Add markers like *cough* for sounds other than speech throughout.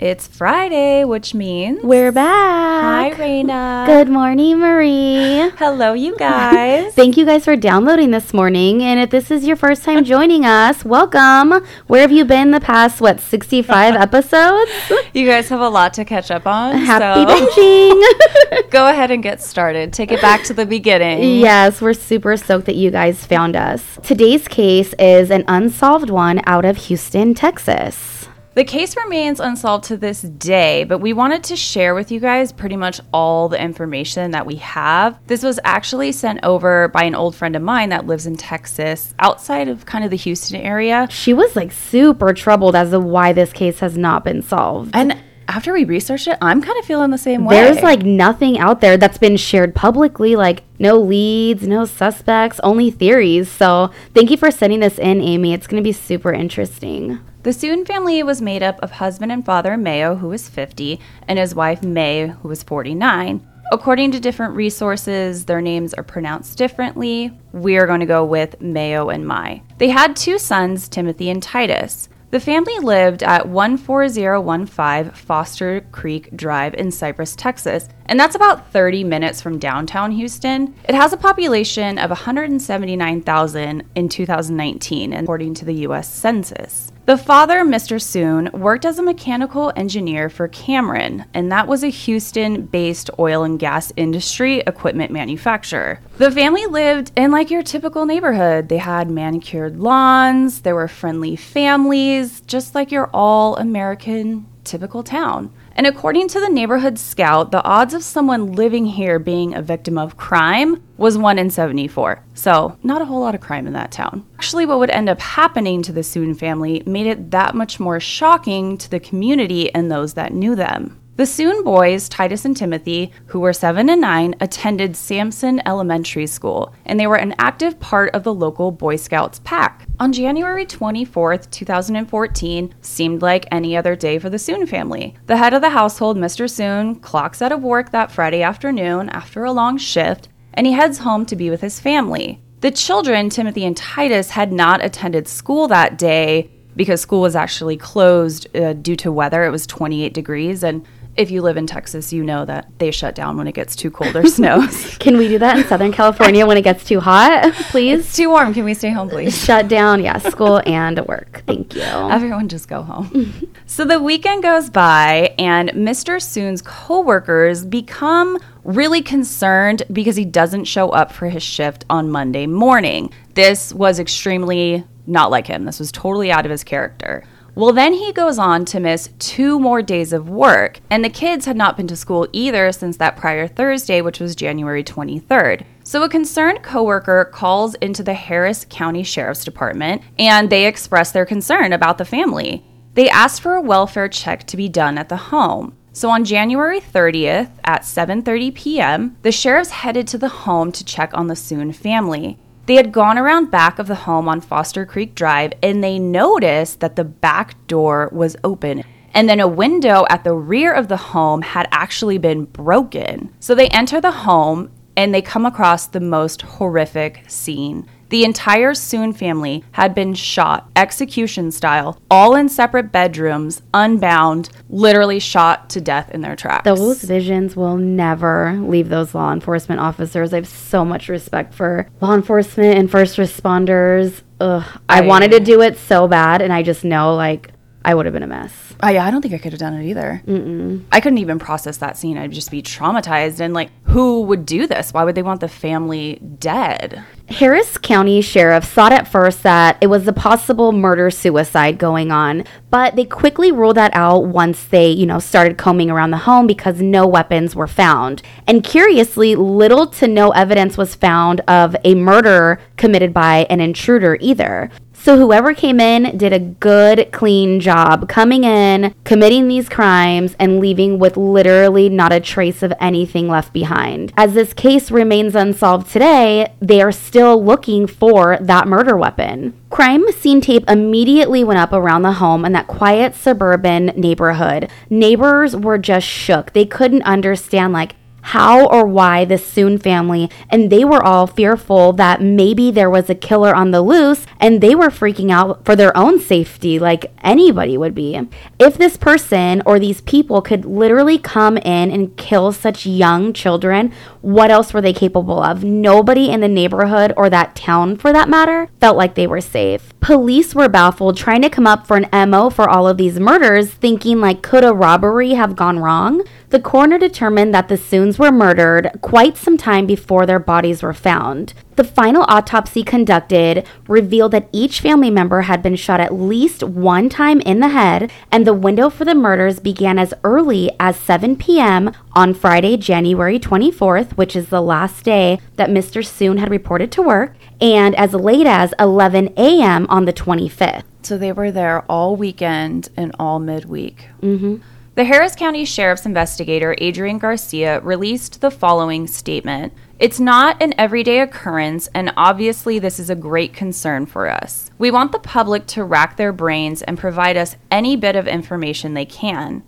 It's Friday, which means We're back. Hi, Reyna. Good morning, Marie. Hello, you guys. *laughs* Thank you guys for downloading this morning. And if this is your first time joining us, welcome. Where have you been the past, what, 65 *laughs* episodes? you guys have a lot to catch up on. Happy so *laughs* binging. go ahead and get started. Take it back to the beginning. yes, we're super stoked that you guys found us. Today's case is an unsolved one out of Houston, Texas. The case remains unsolved to this day, but we wanted to share with you guys pretty much all the information that we have. This was actually sent over by an old friend of mine that lives in Texas, outside of kind of the Houston area. She was like super troubled as to why this case has not been solved. And after we researched it, I'm kind of feeling the same way. There's like nothing out there that's been shared publicly, like no leads, no suspects, only theories. So thank you for sending this in, Amy. It's going to be super interesting. The Sun family was made up of husband and father Mayo, who was 50, and his wife May, who was 49. According to different resources, their names are pronounced differently. We are going to go with Mayo and Mai. They had two sons, Timothy and Titus. The family lived at 14015 Foster Creek Drive in Cypress, Texas, and that's about 30 minutes from downtown Houston. It has a population of 179,000 in 2019, according to the US Census. The father, Mr. Sun, worked as a mechanical engineer for Cameron, and that was a Houston based oil and gas industry equipment manufacturer. The family lived in like your typical neighborhood. They had manicured lawns, there were friendly families, just like your all American typical town. And according to the neighborhood scout, the odds of someone living here being a victim of crime was 1 in 74. So, not a whole lot of crime in that town. Actually, what would end up happening to the Sun family made it that much more shocking to the community and those that knew them. The Sun boys, Titus and Timothy, who were 7 and 9, attended Sampson Elementary School, and they were an active part of the local Boy Scouts pack. On January 24th, 2014, seemed like any other day for the Sun family. The head of the household, Mr. Sun, clocks out of work that Friday afternoon after a long shift, and he heads home to be with his family. The children, Timothy and Titus, had not attended school that day because school was actually closed uh, due to weather. It was 28 degrees, and if you live in Texas, you know that they shut down when it gets too cold or snows. *laughs* Can we do that in Southern California when it gets too hot, please? it's too warm. Can we stay home, please? Shut down, yeah, school and work. Thank you. Everyone just go home. so the weekend goes by, and Mr. Sun's coworkers become really concerned because he doesn't show up for his shift on Monday morning. This was extremely not like him. This was totally out of his character. Well, then he goes on to miss two more days of work, and the kids had not been to school either since that prior Thursday, which was January 23rd. So a concerned coworker calls into the Harris County Sheriff's Department and they express their concern about the family. They asked for a welfare check to be done at the home. So on January 30th at 7:30 p.m., the sheriffs headed to the home to check on the Sun family. They had gone around back of the home on Foster Creek Drive and they noticed that the back door was open. And then a window at the rear of the home had actually been broken. So they enter the home and they come across the most horrific scene. The entire Sun family had been shot, execution style, all in separate bedrooms, unbound, literally shot to death in their tracks. Those visions will never leave those law enforcement officers. I have so much respect for law enforcement and first responders. Ugh, I, I- wanted to do it so bad, and I just know like I would have been a mess. Oh, I, I don't think I could have done it either. Mm-mm. I couldn't even process that scene. I'd just be traumatized. And like, who would do this? Why would they want the family dead? Harris County Sheriff thought at first that it was a possible murder suicide going on, but they quickly ruled that out once they, you know, started combing around the home because no weapons were found. And curiously, little to no evidence was found of a murder committed by an intruder either. So whoever came in did a good, clean job coming in, committing these crimes, and leaving with literally not a trace of anything left behind. As this case remains unsolved today, they are still looking for that murder weapon. Crime scene tape immediately went up around the home in that quiet suburban neighborhood. Neighbors were just shook. They couldn't understand, like, how or why the Sun family, and they were all fearful that maybe there was a killer on the loose and they were freaking out for their own safety, like anybody would be. If this person or these people could literally come in and kill such young children, what else were they capable of? Nobody in the neighborhood or that town, for that matter, felt like they were safe. Police were baffled trying to come up for an MO for all of these murders, thinking like, could a robbery have gone wrong? The coroner determined that the Suns were murdered quite some time before their bodies were found. The final autopsy conducted revealed that each family member had been shot at least one time in the head, and the window for the murders began as early as 7 p.m. on Friday, January 24th, which is the last day that Mr. Sun had reported to work, and as late as 11 a.m. on the 25th. So they were there all weekend and all midweek. Mm-hmm. The Harris County Sheriff's investigator, Adrian Garcia, released the following statement It's not an everyday occurrence, and obviously, this is a great concern for us. We want the public to rack their brains and provide us any bit of information they can.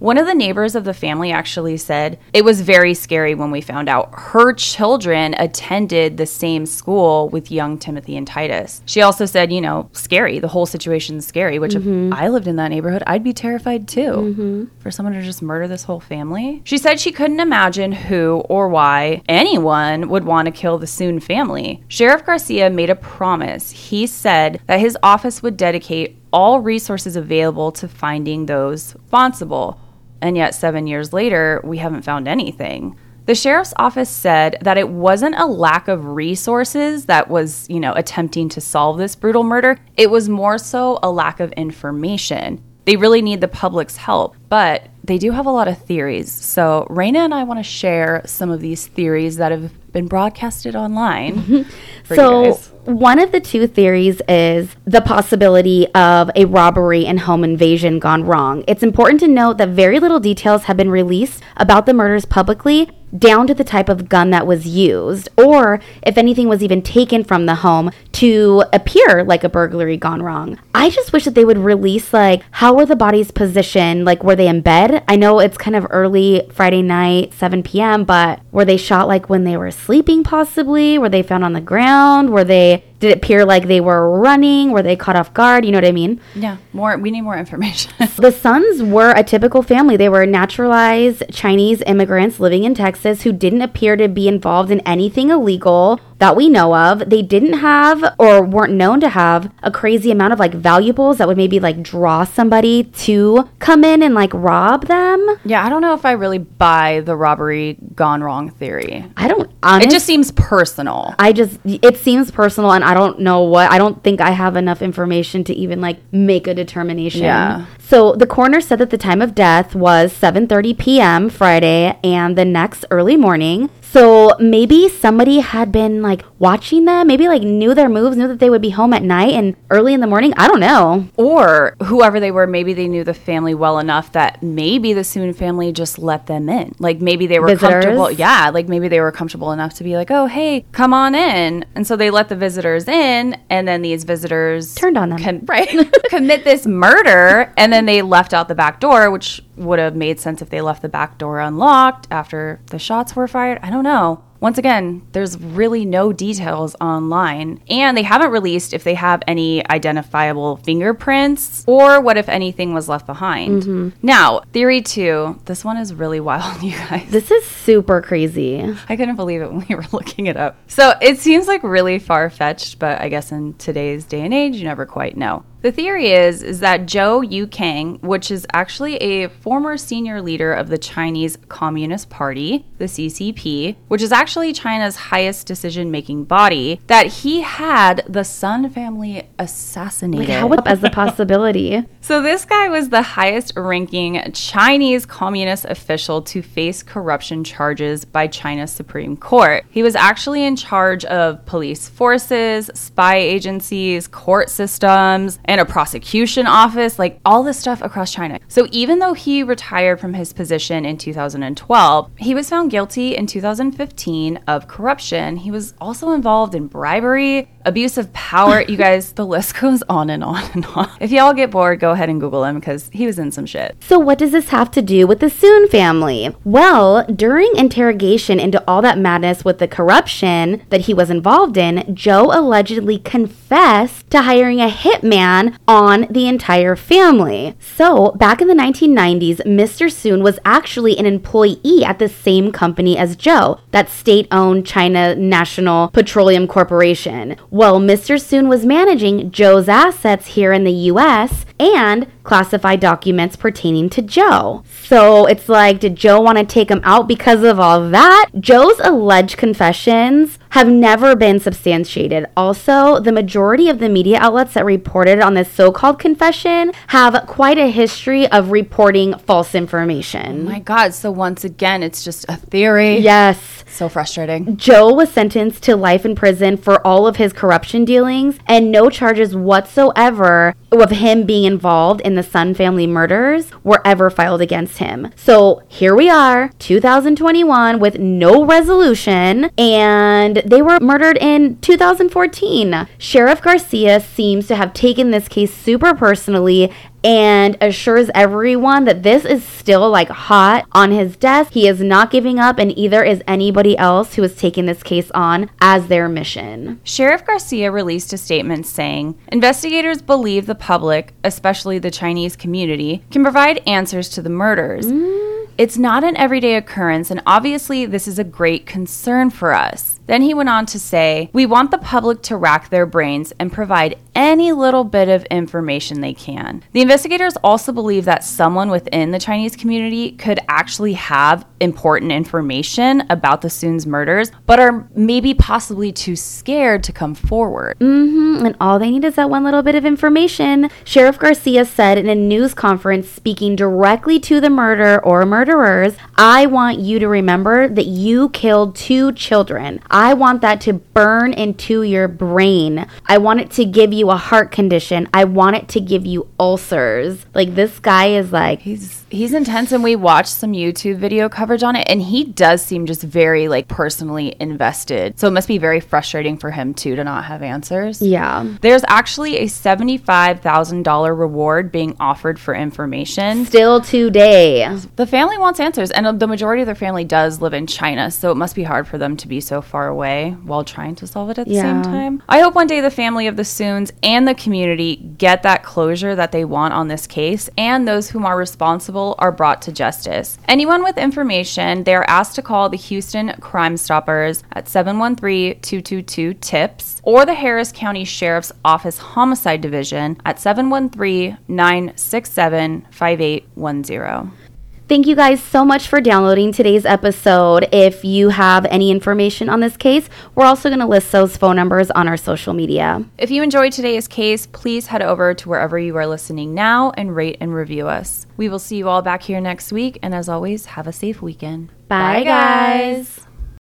One of the neighbors of the family actually said it was very scary when we found out her children attended the same school with young Timothy and Titus. She also said, you know, scary. The whole situation's scary, which Mm-hmm. if I lived in that neighborhood, I'd be terrified too. For someone to just murder this whole family. She said she couldn't imagine who or why anyone would want to kill the Sun family. Sheriff Garcia made a promise. He said that his office would dedicate all resources available to finding those responsible. And yet, seven years later, we haven't found anything. The sheriff's office said that it wasn't a lack of resources that was, you know, attempting to solve this brutal murder. It was more so a lack of information. They really need the public's help, but they do have a lot of theories. So, Reyna and I want to share some of these theories that have been broadcasted online. Mm-hmm. for you So, one of the two theories is the possibility of a robbery and home invasion gone wrong. It's important to note that very little details have been released about the murders publicly, down to the type of gun that was used, or if anything was even taken from the home to appear like a burglary gone wrong. I just wish that they would release, like, how were the bodies positioned? Like, were they in bed? I know it's kind of early Friday night, 7 p.m., but were they shot like when they were sleeping, possibly? Were they found on the ground? Were they, did it appear like they were running? Were they caught off guard? You know what I mean? yeah, more we need more information. *laughs* The Sons were a typical family. They were naturalized Chinese immigrants living in Texas who didn't appear to be involved in anything illegal that we know of. They didn't have or weren't known to have a crazy amount of like valuables that would maybe like draw somebody to come in and like rob them. yeah, I don't know if I really buy the robbery gone wrong theory. I don't honestly It just seems personal. I just it seems personal and I don't know what I don't think I have enough information to even like make a determination. Yeah. So the coroner said that the time of death was 7:30 p.m. Friday and the next early morning. So maybe somebody had been like watching them, maybe like knew their moves, knew that they would be home at night and early in the morning. I don't know. Or whoever they were, maybe they knew the family well enough that maybe the Sun family just let them in. Like maybe they were Visitors? comfortable. Yeah, like maybe they were comfortable enough to be like, oh, hey, come on in. And so they let the visitors in, and then these visitors Turned on them. com- *laughs* right, commit this murder, and then they left out the back door, which would have made sense if they left the back door unlocked after the shots were fired. I don't know. Once again, there's really no details online, and they haven't released if they have any identifiable fingerprints or what if anything was left behind. Mm-hmm. Now, theory two, this one is really *laughs* wild, you guys. This is super crazy. I couldn't believe it when we *laughs* were looking it up. So it seems like really far fetched, but I guess in today's day and age, you never quite know. The theory is is that Zhou Yongkang, which is actually a former senior leader of the Chinese Communist Party, the CCP, which is actually China's highest decision-making body, that he had the Sun family assassinated. Like how would as the possibility? *laughs* So, this guy was the highest ranking Chinese communist official to face corruption charges by China's Supreme Court. He was actually in charge of police forces, spy agencies, court systems, and a prosecution office, like all this stuff across China. So, even though he retired from his position in 2012, he was found guilty in 2015 of corruption. He was also involved in bribery abuse of power. you guys, the list goes on and on and on. If y'all get bored, go ahead and Google him because he was in some shit. So, what does this have to do with the Sun family? Well, during interrogation into all that madness with the corruption that he was involved in, Joe allegedly confessed to hiring a hitman on the entire family. So, back in the 1990s, Mr. Sun was actually an employee at the same company as Joe, that state owned China National Petroleum Corporation. Well, Mr. Sun was managing Joe's assets here in the US and classified documents pertaining to Joe. So it's like, did Joe want to take him out because of all that? Joe's alleged confessions have never been substantiated. Also, the majority of the media outlets that reported on this so called confession have quite a history of reporting false information. Oh my God. So once again, it's just a theory. Yes. So frustrating. Joe was sentenced to life in prison for all of his corruption dealings and no charges whatsoever of him being involved in the Sun family murders were ever filed against him. So here we are, 2021, with no resolution, and they were murdered in 2014. Sheriff Garcia seems to have taken this case super personally and assures everyone that this is still like hot on his desk. He is not giving up, and either is anybody else who is taking this case on as their mission. Sheriff Garcia released a statement saying investigators believe the public, especially the Chinese community, can provide answers to the murders. Mm. It's not an everyday occurrence, and obviously, this is a great concern for us. Then he went on to say, We want the public to rack their brains and provide any little bit of information they can. The investigators also believe that someone within the Chinese community could actually have important information about the Sun's murders, but are maybe possibly too scared to come forward. Mm-hmm. And all they need is that one little bit of information. Sheriff Garcia said in a news conference speaking directly to the murderer or murderers, I want you to remember that you killed two children. Want that to burn into your brain. I want it to give you a heart condition. I want it to give you ulcers. Like this guy is like he's he's intense and we watched some YouTube video coverage on it and he does seem just very like personally invested. So it must be very frustrating for him too to not have answers. Yeah. There's actually a $75,000 reward being offered for information. Still today. The family wants answers and the majority of their family does live in China, so it must be hard for them to be so far away while trying to solve it at the yeah. same time. I hope one day the family of the Suns and the community get that closure that they want on this case, and those whom are responsible are brought to justice. Anyone with information, they are asked to call the Houston Crime Stoppers at 713 222 TIPS or the Harris County Sheriff's Office Homicide Division at 713 967 5810. Thank you guys so much for downloading today's episode. If you have any information on this case, we're also going to list those phone numbers on our social media. If you enjoyed today's case, please head over to wherever you are listening now and rate and review us. We will see you all back here next week. And as always, have a safe weekend. Bye, Bye guys.